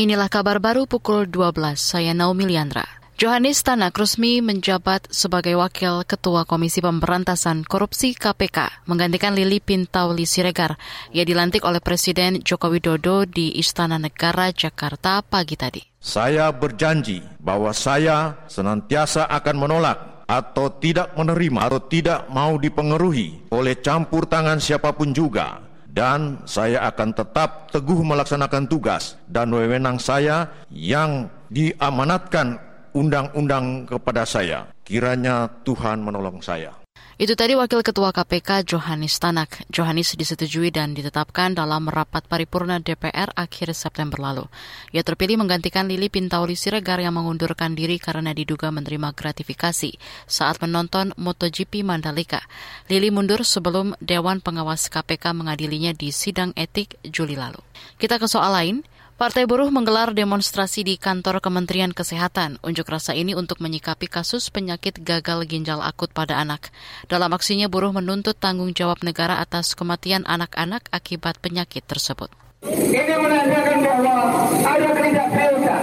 Inilah kabar baru pukul 12, saya Naomi Liandra. Johannes Tanak resmi menjabat sebagai Wakil Ketua Komisi Pemberantasan Korupsi KPK, menggantikan Lili Pintauli Siregar. Ia dilantik oleh Presiden Joko Widodo di Istana Negara, Jakarta pagi tadi. Saya berjanji bahwa saya senantiasa akan menolak atau tidak menerima atau tidak mau dipengaruhi oleh campur tangan siapa pun juga dan saya akan tetap teguh melaksanakan tugas dan wewenang saya yang diamanatkan undang-undang kepada saya. Kiranya Tuhan menolong saya. Itu tadi Wakil Ketua KPK Johanis Tanak. Johanis disetujui dan ditetapkan dalam rapat paripurna DPR akhir September lalu. Ia terpilih menggantikan Lili Pintauli Siregar yang mengundurkan diri karena diduga menerima gratifikasi saat menonton MotoGP Mandalika. Lili mundur sebelum Dewan Pengawas KPK mengadilinya di sidang etik Juli lalu. Kita ke soal lain. Partai Buruh menggelar demonstrasi di kantor Kementerian Kesehatan. Unjuk rasa ini untuk menyikapi kasus penyakit gagal ginjal akut pada anak. Dalam aksinya, buruh menuntut tanggung jawab negara atas kematian anak-anak akibat penyakit tersebut. Ini menandakan bahwa ada ketidakseriusan.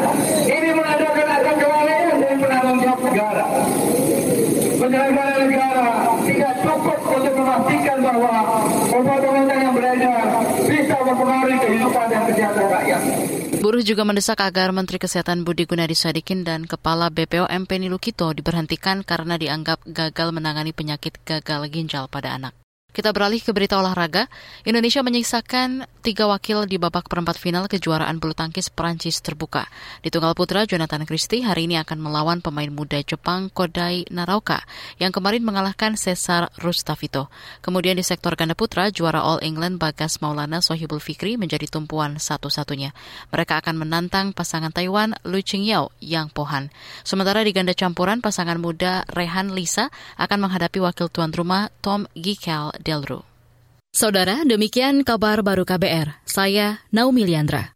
Ini menandakan ada kelalaian dari penanggung jawab negara. Penyelenggara negara tidak cukup untuk memastikan bahwa obat-obatan yang beredar Buruh juga mendesak agar Menteri Kesehatan Budi Gunadi Sadikin dan Kepala BPOM Penny Lukito diberhentikan karena dianggap gagal menangani penyakit gagal ginjal pada anak. Kita beralih ke berita olahraga. Indonesia menyisakan tiga wakil di babak perempat final kejuaraan bulu tangkis Perancis terbuka. Di tunggal putra, Jonathan Christie hari ini akan melawan pemain muda Jepang Kodai Naraoka yang kemarin mengalahkan Cesar Rustavito. Kemudian di sektor ganda putra, juara All England Bagas Maulana Sohibul Fikri menjadi tumpuan satu-satunya. Mereka akan menantang pasangan Taiwan Lu Qingyao yang Pohan. Sementara di ganda campuran, pasangan muda Rehan Lisa akan menghadapi wakil tuan rumah Tom Gikel Delru. Saudara, demikian kabar baru KBR. Saya Naomi Liandra.